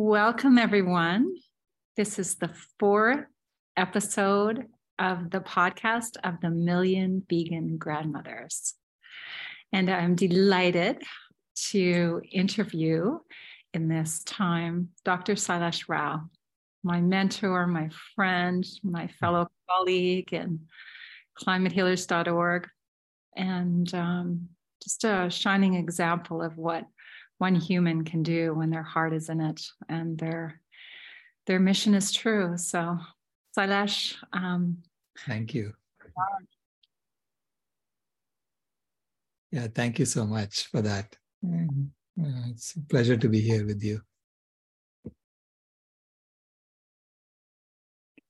Welcome, everyone. This is the fourth episode of the podcast of the Million Vegan Grandmothers. And I'm delighted to interview in this time Dr. Sailesh Rao, my mentor, my friend, my fellow colleague, and climatehealers.org, and um, just a shining example of what one human can do when their heart is in it and their their mission is true. So, Sailesh. Um, thank you. Yeah, thank you so much for that. Mm-hmm. It's a pleasure to be here with you.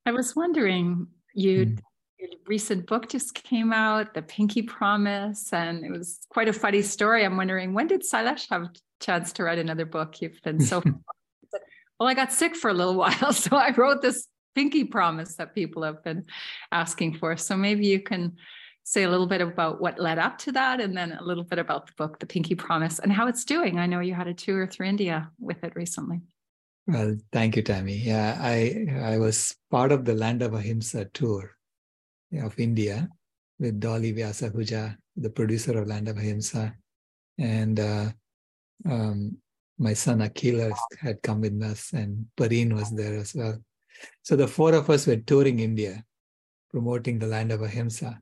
I was wondering, you mm your recent book just came out, The Pinky Promise, and it was quite a funny story. I'm wondering when did Sailesh have a chance to write another book? You've been so well, I got sick for a little while, so I wrote this Pinky Promise that people have been asking for. So maybe you can say a little bit about what led up to that and then a little bit about the book, The Pinky Promise, and how it's doing. I know you had a tour through India with it recently. Well, thank you, Tammy. Yeah, I I was part of the Land of Ahimsa tour of India with Dolly Vyasahuja, the producer of Land of Ahimsa. And uh, um, my son Akhil had come with us, and Pareen was there as well. So the four of us were touring India, promoting the Land of Ahimsa.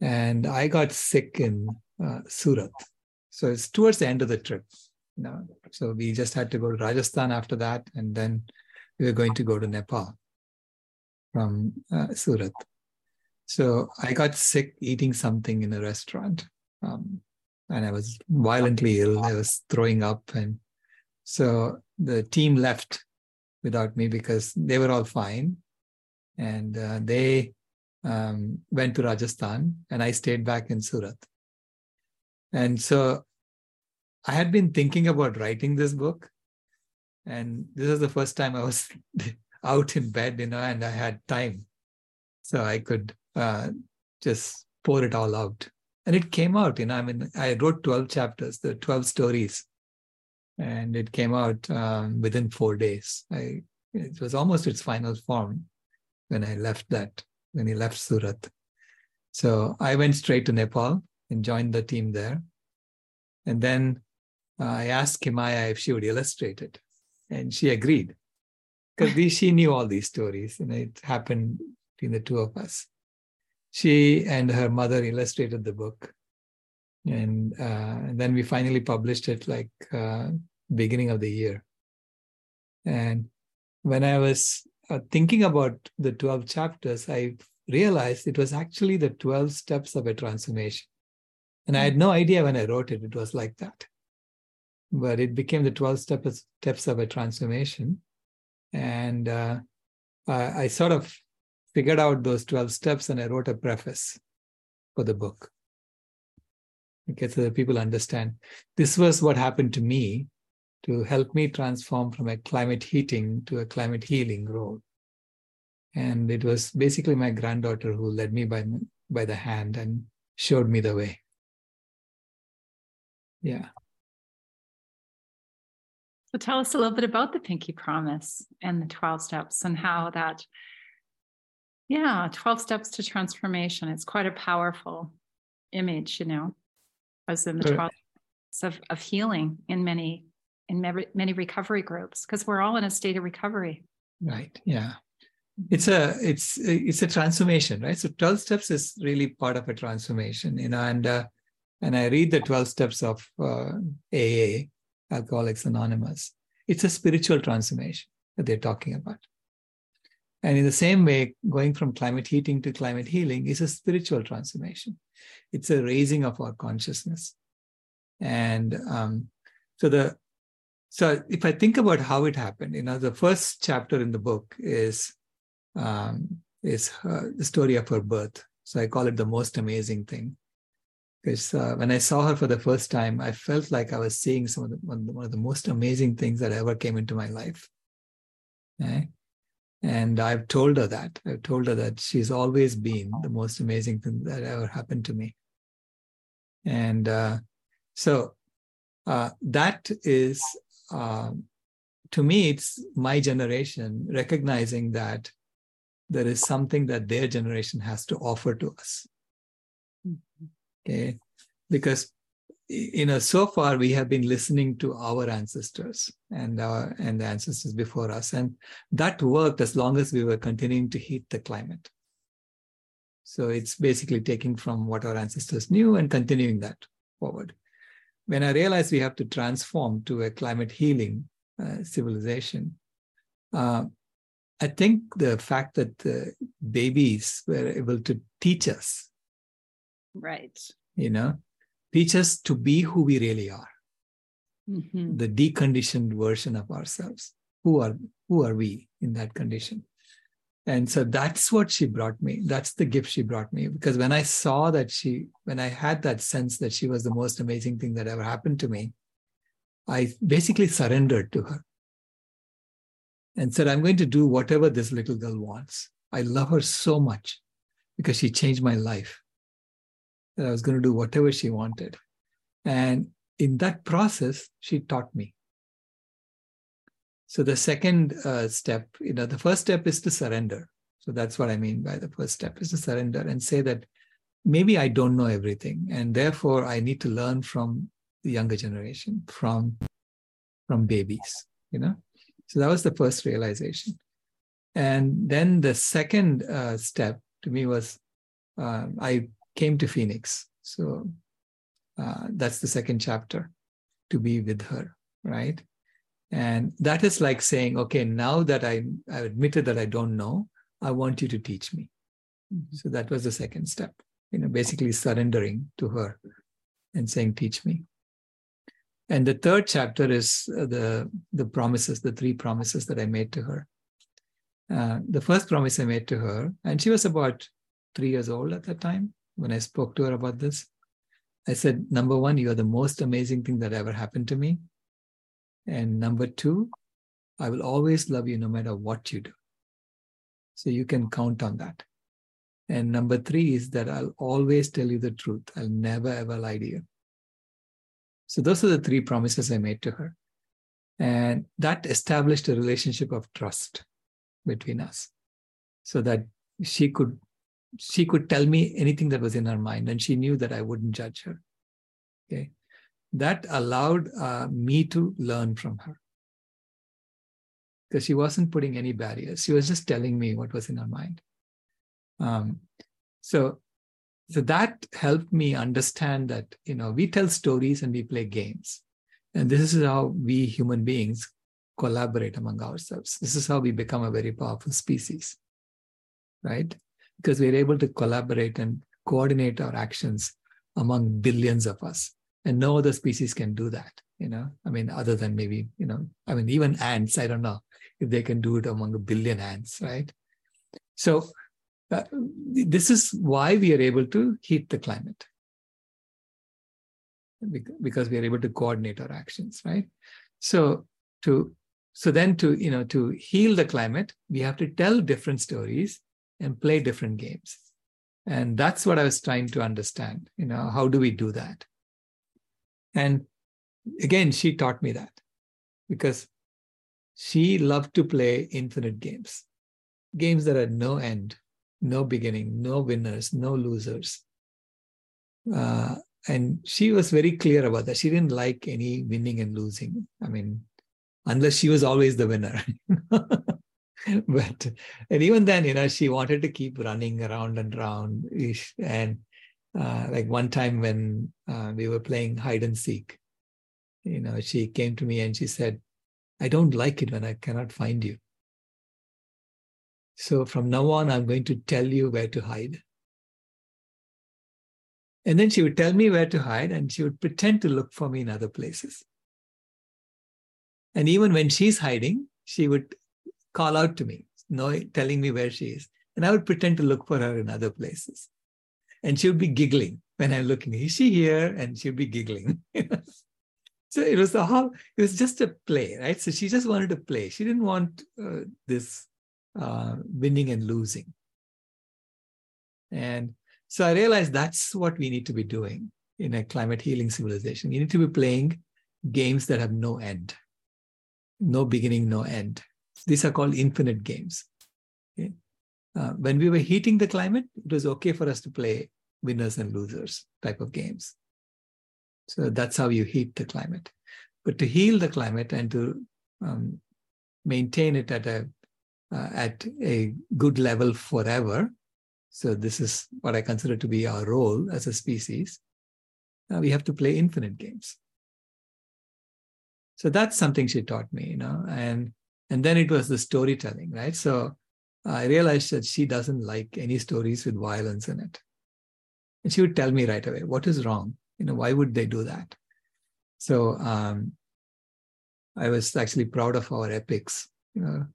And I got sick in uh, Surat. So it's towards the end of the trip. So we just had to go to Rajasthan after that, and then we were going to go to Nepal from uh, Surat. So I got sick eating something in a restaurant. Um, and I was violently ill. I was throwing up. And so the team left without me because they were all fine. And uh, they um, went to Rajasthan and I stayed back in Surat. And so I had been thinking about writing this book. And this was the first time I was out in bed, you know, and I had time. So I could uh, just pour it all out. And it came out, you know, I mean, I wrote 12 chapters, the 12 stories, and it came out um, within four days. I, it was almost its final form when I left that, when he left Surat. So I went straight to Nepal and joined the team there. And then uh, I asked Kimaya if she would illustrate it, and she agreed because she knew all these stories, and it happened between the two of us she and her mother illustrated the book. And, uh, and then we finally published it like uh, beginning of the year. And when i was uh, thinking about the 12 chapters i realized it was actually the 12 steps of a transformation. And i had no idea when i wrote it it was like that. But it became the 12 steps steps of a transformation. And uh, I, I sort of figured out those 12 steps and I wrote a preface for the book. Okay, so that people understand. This was what happened to me to help me transform from a climate heating to a climate healing role. And it was basically my granddaughter who led me by, by the hand and showed me the way. Yeah. So tell us a little bit about the Pinky Promise and the 12 steps and how that yeah, 12 steps to transformation. It's quite a powerful image, you know, as in the 12 steps of, of healing in many in many recovery groups because we're all in a state of recovery. Right. Yeah. It's a it's it's a transformation, right? So 12 steps is really part of a transformation, you know, and uh, and I read the 12 steps of uh, AA, Alcoholics Anonymous. It's a spiritual transformation that they're talking about. And in the same way, going from climate heating to climate healing is a spiritual transformation. It's a raising of our consciousness. And um, so the so if I think about how it happened, you know, the first chapter in the book is um, is her, the story of her birth. So I call it the most amazing thing, because uh, when I saw her for the first time, I felt like I was seeing some of the, one of the most amazing things that ever came into my life. Okay? And I've told her that. I've told her that she's always been the most amazing thing that ever happened to me. And uh, so uh, that is uh, to me, it's my generation recognizing that there is something that their generation has to offer to us. Mm-hmm. Okay. Because you know, so far we have been listening to our ancestors and our and the ancestors before us. And that worked as long as we were continuing to heat the climate. So it's basically taking from what our ancestors knew and continuing that forward. When I realized we have to transform to a climate healing uh, civilization, uh, I think the fact that the babies were able to teach us, right, you know, teach us to be who we really are, mm-hmm. the deconditioned version of ourselves. Who are who are we in that condition? And so that's what she brought me. That's the gift she brought me. Because when I saw that she, when I had that sense that she was the most amazing thing that ever happened to me, I basically surrendered to her and said, I'm going to do whatever this little girl wants. I love her so much because she changed my life that I was going to do whatever she wanted. And in that process, she taught me. So the second uh, step, you know, the first step is to surrender. So that's what I mean by the first step is to surrender and say that maybe I don't know everything, and therefore I need to learn from the younger generation, from from babies. You know, so that was the first realization, and then the second uh, step to me was uh, I came to Phoenix. So uh, that's the second chapter to be with her, right? And that is like saying, okay, now that I, I admitted that I don't know, I want you to teach me. So that was the second step, you know, basically surrendering to her and saying, teach me. And the third chapter is uh, the, the promises, the three promises that I made to her. Uh, the first promise I made to her, and she was about three years old at that time when I spoke to her about this. I said, number one, you are the most amazing thing that ever happened to me. And number two, I will always love you no matter what you do. So you can count on that. And number three is that I'll always tell you the truth. I'll never ever lie to you. So those are the three promises I made to her. And that established a relationship of trust between us so that she could she could tell me anything that was in her mind and she knew that I wouldn't judge her. Okay? That allowed uh, me to learn from her. Because she wasn't putting any barriers. She was just telling me what was in her mind. Um, so so that helped me understand that you know we tell stories and we play games. And this is how we human beings collaborate among ourselves. This is how we become a very powerful species. Right because we're able to collaborate and coordinate our actions among billions of us. And no other species can do that you know? I mean other than maybe you know i mean even ants i don't know if they can do it among a billion ants right? So uh, this is why we are able to heat the climate. Because we are able to coordinate our actions right? So to so then to you know to heal the climate we have to tell different stories and play different games and that's what i was trying to understand you know how do we do that and again, she taught me that because she loved to play infinite games, games that had no end, no beginning, no winners, no losers. Uh, and she was very clear about that. She didn't like any winning and losing. I mean, unless she was always the winner. but and even then, you know, she wanted to keep running around and around. And uh, like one time when uh, we were playing hide and seek, you know, she came to me and she said, I don't like it when I cannot find you. So from now on, I'm going to tell you where to hide. And then she would tell me where to hide and she would pretend to look for me in other places. And even when she's hiding, she would call out to me, know, telling me where she is. And I would pretend to look for her in other places and she would be giggling when I'm looking. Is she here? And she'd be giggling. so it was the whole. It was just a play, right? So she just wanted to play. She didn't want uh, this uh, winning and losing. And so I realized that's what we need to be doing in a climate healing civilization. You need to be playing games that have no end. no beginning, no end. These are called infinite games. Okay? Uh, when we were heating the climate, it was okay for us to play winners and losers type of games. So that's how you heat the climate. But to heal the climate and to um, maintain it at a uh, at a good level forever, so this is what I consider to be our role as a species. Uh, we have to play infinite games. So that's something she taught me, you know, and and then it was the storytelling, right? So I realized that she doesn't like any stories with violence in it. And she would tell me right away, what is wrong? You know, why would they do that? So um, I was actually proud of our epics. You know,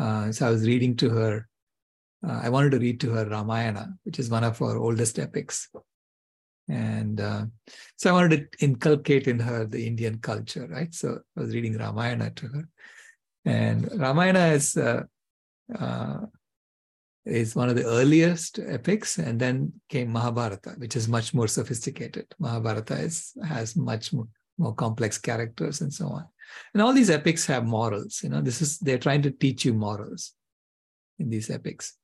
uh, so I was reading to her. Uh, I wanted to read to her Ramayana, which is one of our oldest epics, and uh, so I wanted to inculcate in her the Indian culture, right? So I was reading Ramayana to her, and Ramayana is uh, uh, is one of the earliest epics, and then came Mahabharata, which is much more sophisticated. Mahabharata is, has much more, more complex characters and so on. And all these epics have morals. You know, this is they're trying to teach you morals in these epics.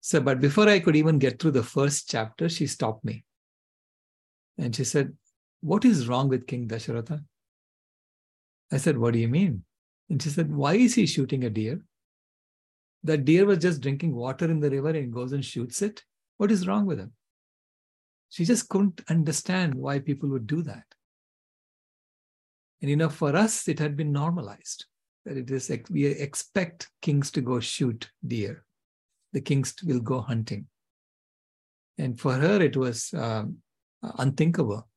So, but before I could even get through the first chapter, she stopped me. And she said, What is wrong with King Dasharatha? I said, What do you mean? And she said, Why is he shooting a deer? That deer was just drinking water in the river and goes and shoots it. What is wrong with him? She just couldn't understand why people would do that. And you know, for us, it had been normalized that it is we expect kings to go shoot deer. The kings will go hunting. And for her, it was um, unthinkable.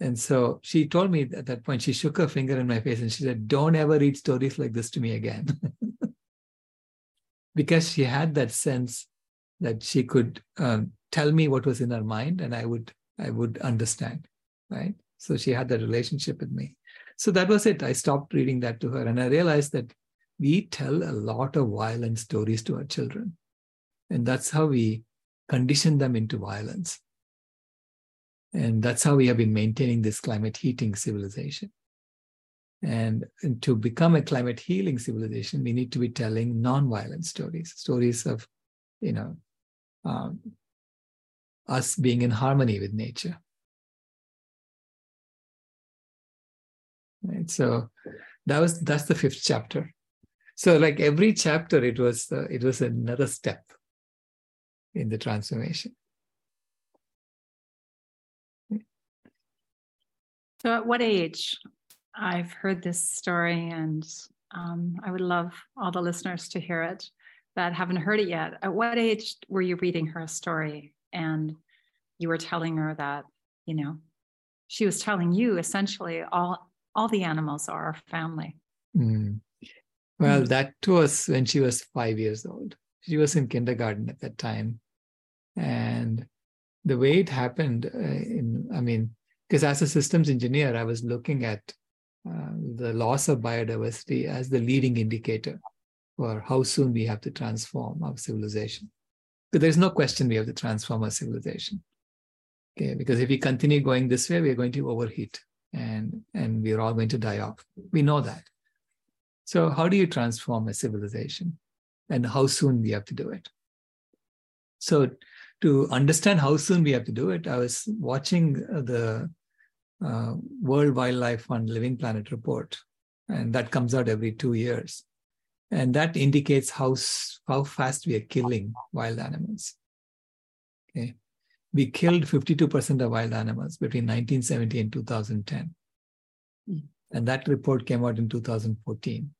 And so she told me at that point, she shook her finger in my face and she said, Don't ever read stories like this to me again. because she had that sense that she could um, tell me what was in her mind and I would I would understand, right? So she had that relationship with me. So that was it. I stopped reading that to her and I realized that we tell a lot of violent stories to our children. And that's how we condition them into violence. And that's how we have been maintaining this climate heating civilization. And, to become a climate healing civilization, we need to be telling non-violent stories, stories of, you know, um, us being in harmony with nature. Right. So that was that's the fifth chapter. So like every chapter, it was uh, it was another step in the transformation. So, at what age I've heard this story, and um, I would love all the listeners to hear it that haven't heard it yet. At what age were you reading her a story and you were telling her that, you know, she was telling you essentially all all the animals are our family. Mm. Well, mm. that was when she was five years old. She was in kindergarten at that time, and the way it happened, uh, in I mean, because as a systems engineer, I was looking at uh, the loss of biodiversity as the leading indicator for how soon we have to transform our civilization. But there's no question we have to transform our civilization. Okay, because if we continue going this way, we are going to overheat and, and we're all going to die off. We know that. So, how do you transform a civilization and how soon we have to do it? So, to understand how soon we have to do it, I was watching the uh, World Wildlife Fund Living Planet report, and that comes out every two years, and that indicates how how fast we are killing wild animals. Okay, we killed 52% of wild animals between 1970 and 2010, mm. and that report came out in 2014,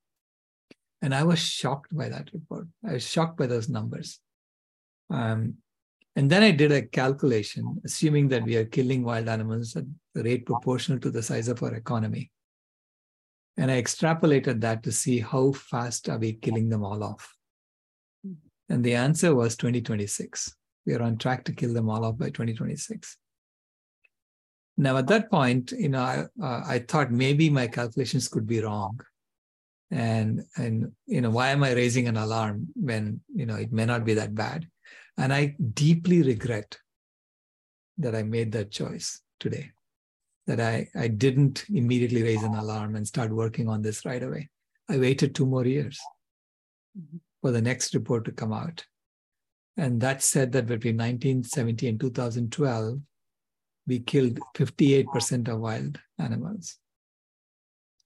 and I was shocked by that report. I was shocked by those numbers. Um, and then I did a calculation, assuming that we are killing wild animals at the rate proportional to the size of our economy. And I extrapolated that to see how fast are we killing them all off. And the answer was 2026. We are on track to kill them all off by 2026. Now, at that point, you know, I, uh, I thought maybe my calculations could be wrong. And, and, you know, why am I raising an alarm when, you know, it may not be that bad? And I deeply regret that I made that choice today. that I, I didn't immediately raise an alarm and start working on this right away. I waited two more years mm-hmm. for the next report to come out. And that said that between 1970 and 2012, we killed 58% of wild animals.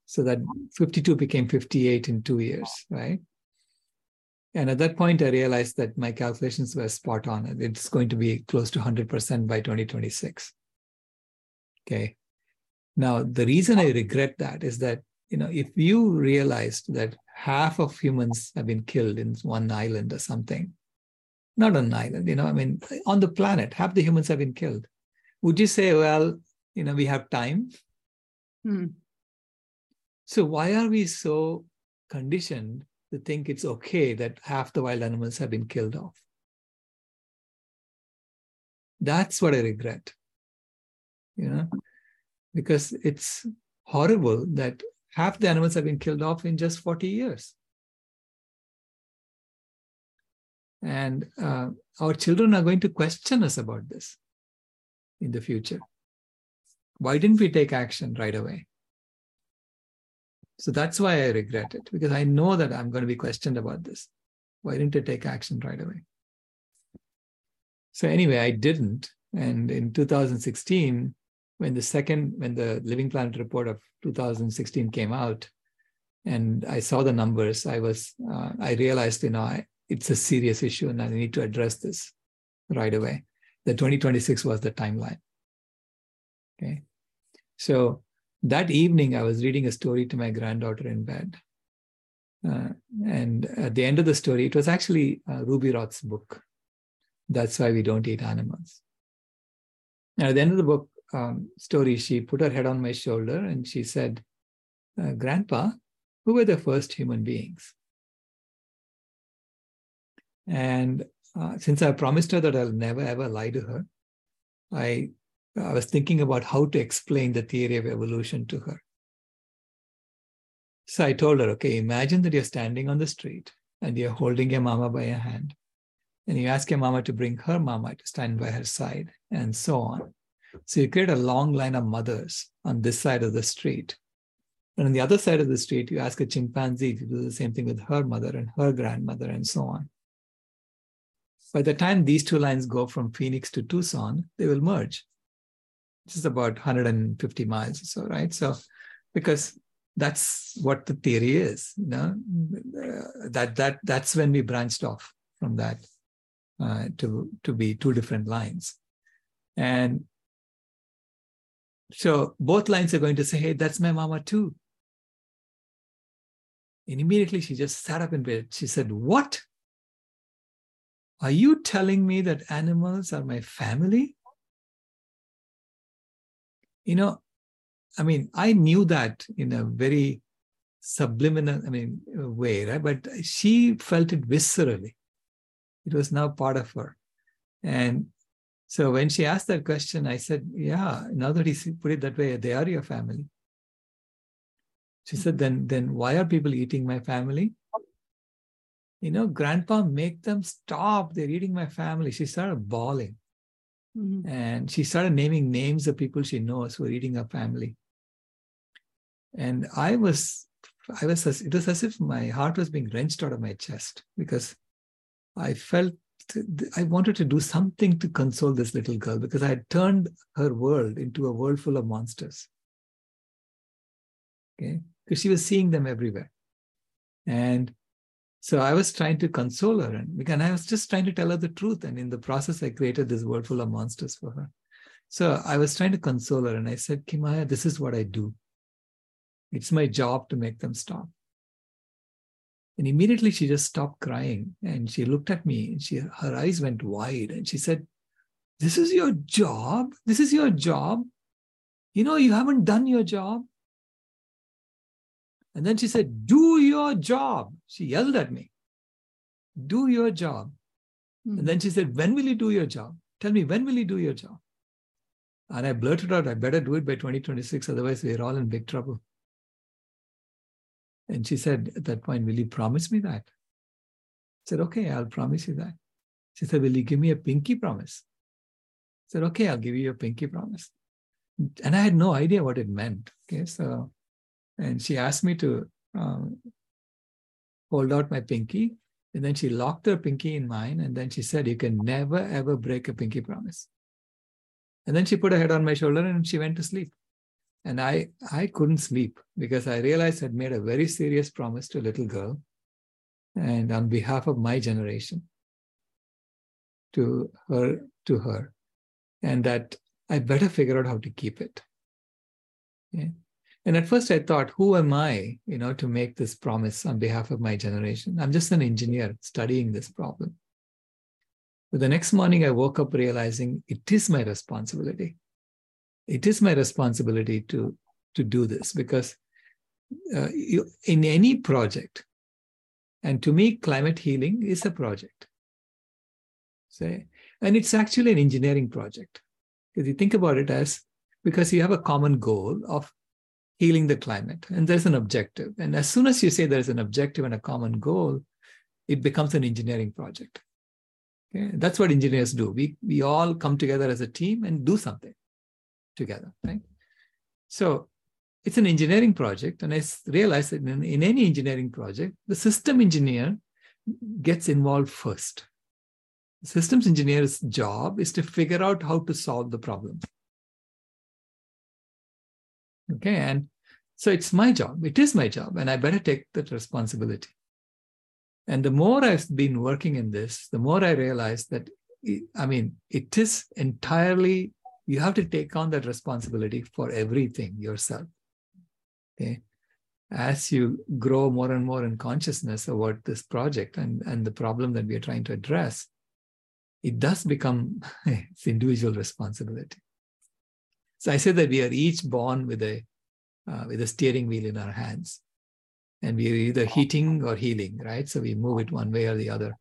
So that 52 became 58 in two years, right? And at that point, I realized that my calculations were spot on. It's going to be close to 100% by 2026. Okay. Now, the reason I regret that is that, you know, if you realized that half of humans have been killed in one island or something, not on an island, you know, I mean, on the planet, half the humans have been killed. Would you say, well, you know, we have time? Hmm. So why are we so conditioned to think it's okay that half the wild animals have been killed off? That's what I regret. You know, because it's horrible that half the animals have been killed off in just 40 years. And uh, our children are going to question us about this in the future. Why didn't we take action right away? So that's why I regret it, because I know that I'm going to be questioned about this. Why didn't I take action right away? So anyway, I didn't. And in 2016, when the second, when the Living Planet report of 2016 came out, and I saw the numbers, I was, uh, I realized, you know, I, it's a serious issue, and I need to address this right away. The 2026 was the timeline. Okay, so that evening, I was reading a story to my granddaughter in bed. Uh, and at the end of the story, it was actually uh, Ruby Roth's book. That's why we don't eat animals. And at the end of the book um, story, she put her head on my shoulder and she said, uh, Grandpa, who were the first human beings? And uh, since I promised her that I'll never ever lie to her, I I was thinking about how to explain the theory of evolution to her. So I told her, okay, imagine that you're standing on the street and you're holding your mama by your hand. And you ask your mama to bring her mama to stand by her side, and so on. So you create a long line of mothers on this side of the street. And on the other side of the street, you ask a chimpanzee to do the same thing with her mother and her grandmother, and so on. By the time these two lines go from Phoenix to Tucson, they will merge which is about 150 miles or so, right? So, because that's what the theory is, you know, uh, that that that's when we branched off from that uh, to to be two different lines, and so both lines are going to say, "Hey, that's my mama too." And immediately she just sat up in bed. She said, "What? Are you telling me that animals are my family?" You know, I mean, I knew that in a very subliminal, I mean, way, right? But she felt it viscerally. It was now part of her. And so when she asked that question, I said, Yeah, now that he put it that way, they are your family. She said, then, then why are people eating my family? You know, grandpa, make them stop. They're eating my family. She started bawling. Mm-hmm. And she started naming names of people she knows who are eating her family. And I was, I was, it was as if my heart was being wrenched out of my chest because I felt I wanted to do something to console this little girl because I had turned her world into a world full of monsters. Okay, because she was seeing them everywhere. And so I was trying to console her, and because I was just trying to tell her the truth. And in the process, I created this world full of monsters for her. So I was trying to console her, and I said, Kimaya, this is what I do. It's my job to make them stop. And immediately she just stopped crying and she looked at me and she her eyes went wide and she said, This is your job? This is your job? You know, you haven't done your job. And then she said, Do your job. She yelled at me. Do your job. Mm-hmm. And then she said, When will you do your job? Tell me, when will you do your job? And I blurted out, I better do it by 2026, otherwise, we're all in big trouble. And she said, At that point, will you promise me that? I said, Okay, I'll promise you that. She said, Will you give me a pinky promise? I said, Okay, I'll give you a pinky promise. and I had no idea what it meant. Okay, so and she asked me to um, hold out my pinky, and then she locked her pinky in mine, and then she said, "You can never ever break a pinky promise." And then she put her head on my shoulder and she went to sleep. And I I couldn't sleep because I realized I'd made a very serious promise to a little girl, and on behalf of my generation, to her to her, and that I better figure out how to keep it. Yeah. And at first I thought, who am I, you know, to make this promise on behalf of my generation? I'm just an engineer studying this problem. But the next morning I woke up realizing it is my responsibility. It is my responsibility to, to do this because uh, you, in any project, and to me, climate healing is a project. Say, and it's actually an engineering project. Because you think about it as because you have a common goal of healing the climate and there's an objective. And as soon as you say there's an objective and a common goal, it becomes an engineering project. Okay? That's what engineers do. We, we all come together as a team and do something together, right? So it's an engineering project. And I realized that in, in any engineering project, the system engineer gets involved first The systems engineer's job is to figure out how to solve the problem. Okay, and so it's my job. It is my job, and I better take that responsibility. And the more I've been working in this, the more I realize that, I mean, it is entirely, you have to take on that responsibility for everything yourself. Okay. As you grow more and more in consciousness about this project and, and the problem that we are trying to address, it does become its individual responsibility. So I say that we are each born with a uh, with a steering wheel in our hands, and we are either heating or healing, right? So we move it one way or the other.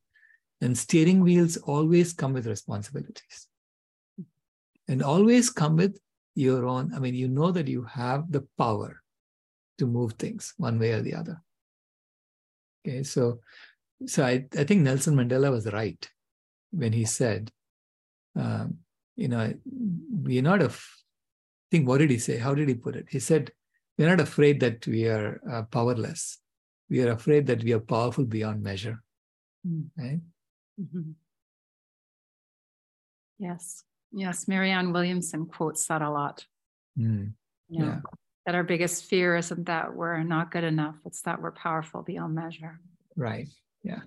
And steering wheels always come with responsibilities, and always come with your own. I mean, you know that you have the power to move things one way or the other. Okay, so so I, I think Nelson Mandela was right when he said, um, you know, we're not a, think, what did he say? How did he put it? He said, we're not afraid that we are uh, powerless. We are afraid that we are powerful beyond measure. Mm. Right? Mm-hmm. Yes. Yes. Marianne Williamson quotes that a lot. Mm. yeah. That our biggest fear isn't that we're not good enough, it's that we're powerful beyond measure. Right. Yeah.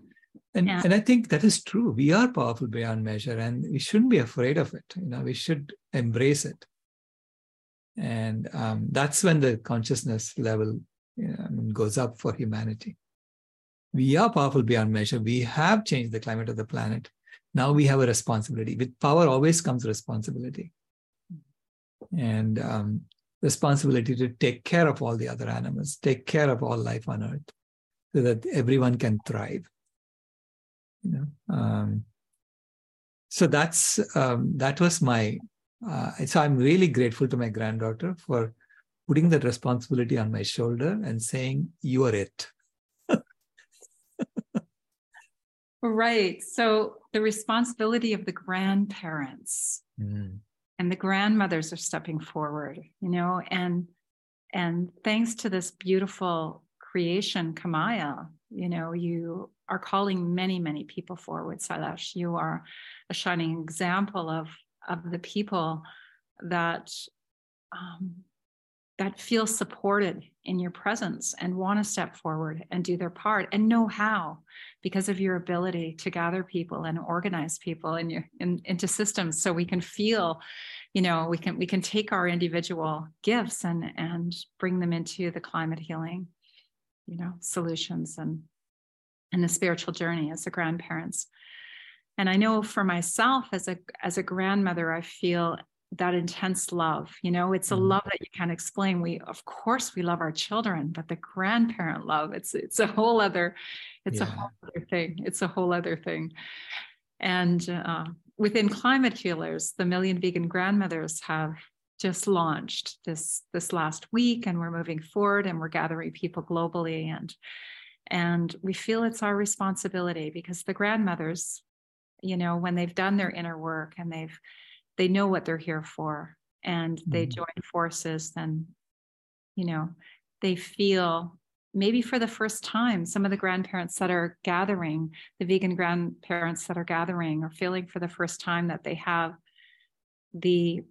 And, yeah. and I think that is true. We are powerful beyond measure and we shouldn't be afraid of it. You know, we should embrace it. And um, that's when the consciousness level you know, goes up for humanity. We are powerful beyond measure. We have changed the climate of the planet. Now we have a responsibility. With power always comes responsibility. And um, responsibility to take care of all the other animals, take care of all life on earth, so that everyone can thrive you know um, so that's um, that was my uh, so i'm really grateful to my granddaughter for putting that responsibility on my shoulder and saying you are it right so the responsibility of the grandparents mm. and the grandmothers are stepping forward you know and and thanks to this beautiful creation Kimaya you know you are calling many, many people forward, Sailesh. You are a shining example of, of the people that um, that feel supported in your presence and want to step forward and do their part and know how because of your ability to gather people and organize people in your in, into systems so we can feel you know we can we can take our individual gifts and and bring them into the climate healing you know solutions and and the spiritual journey as the grandparents. And I know for myself as a as a grandmother, I feel that intense love. You know, it's a mm-hmm. love that you can't explain. We of course we love our children, but the grandparent love, it's it's a whole other, it's yeah. a whole other thing. It's a whole other thing. And uh, within climate healers, the Million Vegan Grandmothers have just launched this this last week, and we're moving forward, and we're gathering people globally and and we feel it's our responsibility because the grandmothers, you know, when they've done their inner work and they've, they know what they're here for. and they Mhm. join forces, then, you know, they feel maybe for the first time, some of the grandparents that are gathering, the vegan grandparents that are gathering, are feeling for the first time that they have the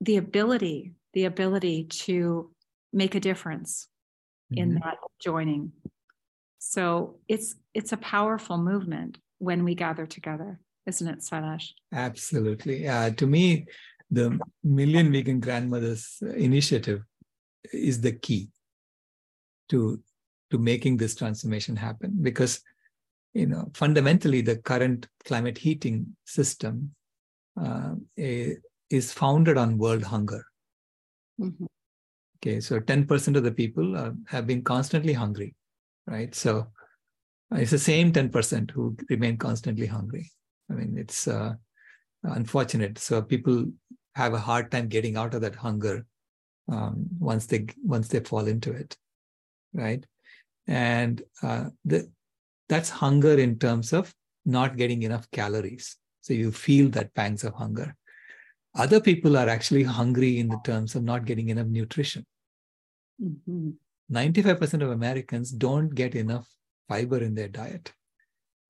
the ability, the ability to make a difference in Mhm. that joining. So it's it's a powerful movement when we gather together, isn't it, Sailesh? Absolutely. Uh, to me, the Million Vegan Grandmothers Initiative is the key to, to making this transformation happen because you know fundamentally the current climate heating system uh, is founded on world hunger Mhm. okay so 10% of the people uh, have been constantly hungry right so it's the same 10% who remain constantly hungry. I mean it's uh, unfortunate. So people have a hard time getting out of that hunger um, once they once they fall into it right? And uh, the, that's hunger in terms of not getting enough calories. So you feel that pangs of hunger. Other people are actually hungry in the terms of not getting enough nutrition. Mhm. 95% of Americans don't get enough fiber in their diet.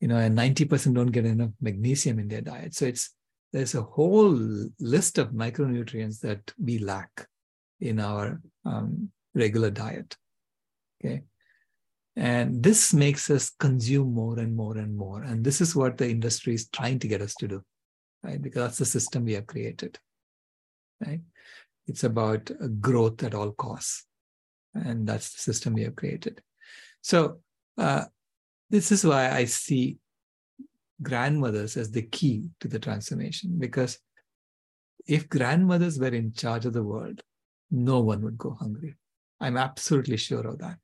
You know, and 90% don't get enough magnesium in their diet. So it's there's a whole list of micronutrients that we lack in our um, regular diet. Okay. And this makes us consume more and more and more. And this is what the industry is trying to get us to do, right? Because that's the system we have created, right? It's about growth at all costs and that's the system we have created. So uh, this is why I see grandmothers as the key to the transformation because if grandmothers were in charge of the world, no one would go hungry. I'm absolutely sure of that.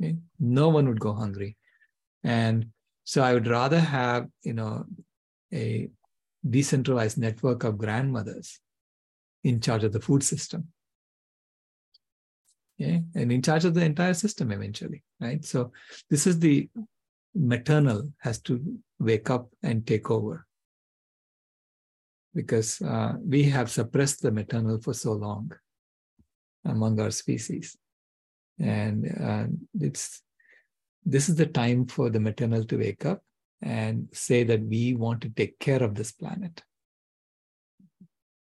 Okay? No one would go hungry. And so I would rather have, you know, a decentralized network of grandmothers in charge of the food system yeah, and in charge of the entire system eventually, right? So this is the maternal has to wake up and take over. Because uh, we have suppressed the maternal for so long among our species, and uh, it's this is the time for the maternal to wake up and say that we want to take care of this planet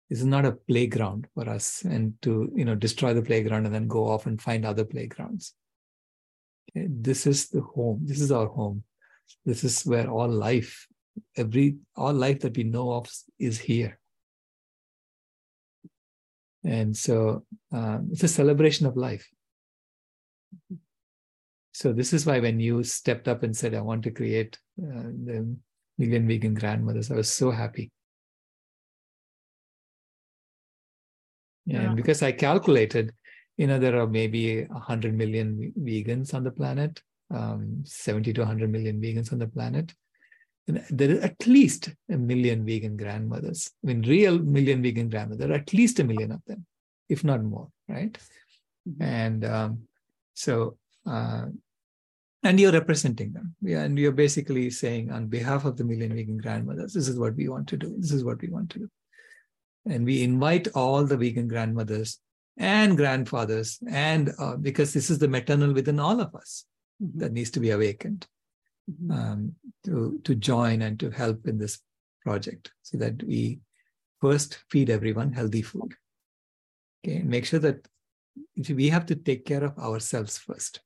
this is not a playground for us and to you know destroy the playground and then go off and find other playgrounds. Okay? this is the home. This is our home. This is where all life every all life that we know of is here. And so um, it's a celebration of life. So this is why when you stepped up and said i want to create uh, the million vegan grandmothers i was so happy Yeah. And because I calculated, you know, there are maybe 100 million vegans on the planet, um, 70 to 100 million vegans on the planet. And there are at least a million vegan grandmothers. I mean, real million vegan grandmothers, at least a million of them, if not more, right? Mhm. And um, so, uh, and you're representing them. Yeah, and you're basically saying, on behalf of the million vegan grandmothers, this is what we want to do. This is what we want to do. And we invite all the vegan grandmothers and grandfathers, and uh, because this is the maternal within all of us Mhm. that needs to be awakened Mhm. um, to, to join and to help in this project so that we first feed everyone healthy food. Okay, make sure that we have to take care of ourselves first.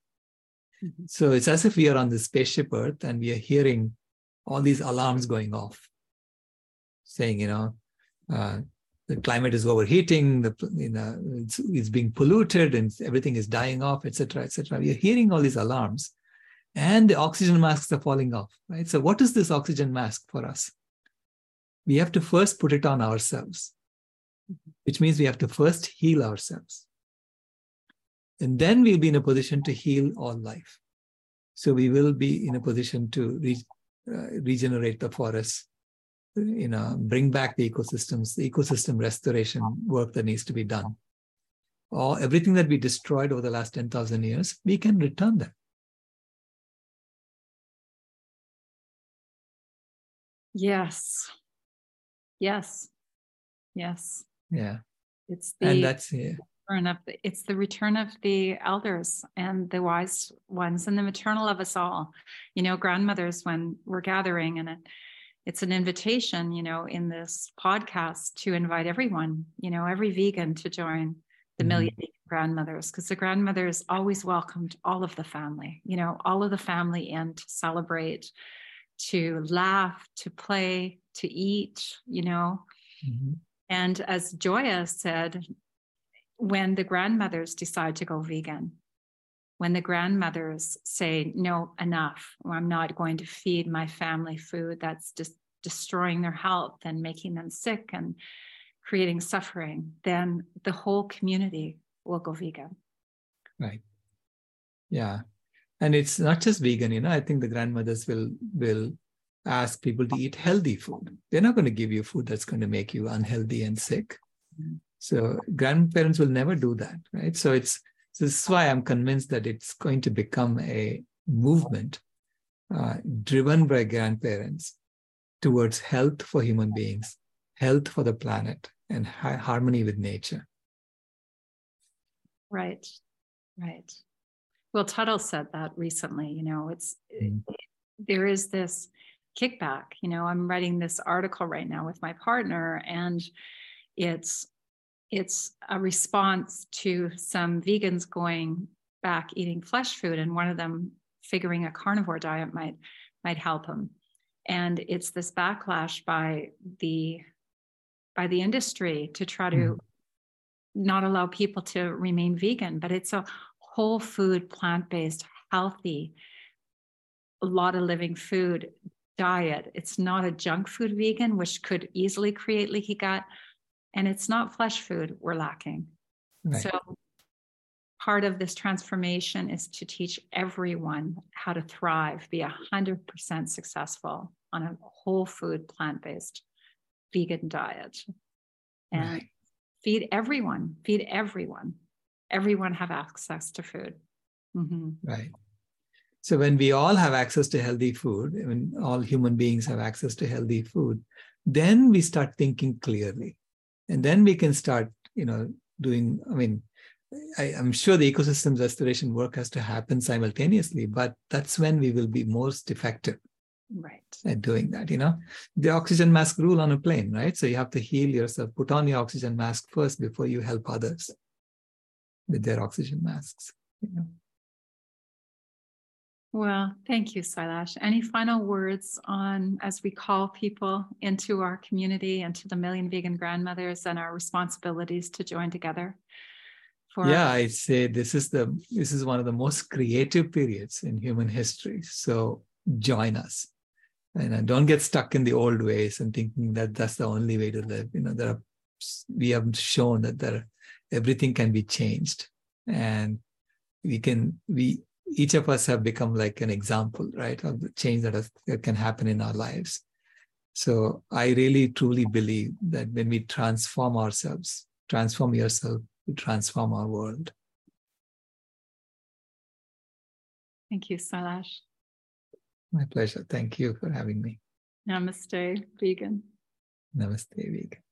Mhm. So it's as if we are on this spaceship Earth and we are hearing all these alarms going off, saying, you know, uh, the climate is overheating, the you know it's, it's being polluted, and everything is dying off, etc., etc. We are hearing all these alarms, and the oxygen masks are falling off. Right. So, what is this oxygen mask for us? We have to first put it on ourselves, which means we have to first heal ourselves, and then we'll be in a position to heal all life. So we will be in a position to re- uh, regenerate the forests, you know, bring back the ecosystems, the ecosystem restoration work that needs to be done. Or everything that we destroyed over the last 10,000 years, we can return them. Yes. Yes. Yes. Yeah. It's the and that's yeah. return of the, it's the return of the elders and the wise ones and the maternal of us all. You know, grandmothers when we're gathering and it, it's an invitation, you know, in this podcast to invite everyone, you know, every vegan to join the mm-hmm. million grandmothers because the grandmothers always welcomed all of the family, you know, all of the family in to celebrate, to laugh, to play, to eat, you know. Mm-hmm. And as Joya said, when the grandmothers decide to go vegan, when the grandmothers say, no, enough, I'm not going to feed my family food that's just destroying their health and making them sick and creating suffering, then the whole community will go vegan. Right. Yeah. And it's not just vegan, you know, I think the grandmothers will will ask people to eat healthy food. They're not going to give you food that's going to make you unhealthy and sick. Mm-hmm. So grandparents will never do that, right? So it's so this is why I'm convinced that it's going to become a movement uh, driven by grandparents towards health for human beings, health for the planet, and ha- harmony with nature. Right, right. Well, Tuttle said that recently. You know, it's mm. there is this kickback. You know, I'm writing this article right now with my partner, and it's it's a response to some vegans going back eating flesh food, and one of them figuring a carnivore diet might might help them and it's this backlash by the by the industry to try to mm. not allow people to remain vegan but it's a whole food plant-based healthy a lot of living food diet it's not a junk food vegan which could easily create leaky gut and it's not flesh food we're lacking right. so part of this transformation is to teach everyone how to thrive, be 100% successful on a whole food, plant based vegan diet. And right. feed everyone, feed everyone. Everyone have access to food. Mm-hmm. Right. So when we all have access to healthy food, when all human beings have access to healthy food, then we start thinking clearly. And then we can start, you know, doing, I mean, I, am sure the ecosystem restoration work has to happen simultaneously, but that's when we will be most effective right. at doing that you know? The oxygen mask rule on a plane right? So you have to heal yourself. Put on your oxygen mask first before you help others with their oxygen masks you know well, thank you, Sailesh. Any final words on as we call people into our community and to the million vegan grandmothers and our responsibilities to join together? for yeah i say this is the this is one of the most creative periods in human history so join us and don't get stuck in the old ways and thinking that that's the only way to live you know there are we have shown that there everything can be changed and we can we each of us have become like an example right of the change that, has, that can happen in our lives so i really truly believe that when we transform ourselves transform yourself to transform our world. Thank you, Sailesh. My pleasure. Thank you for having me. Namaste, vegan. Namaste, vegan.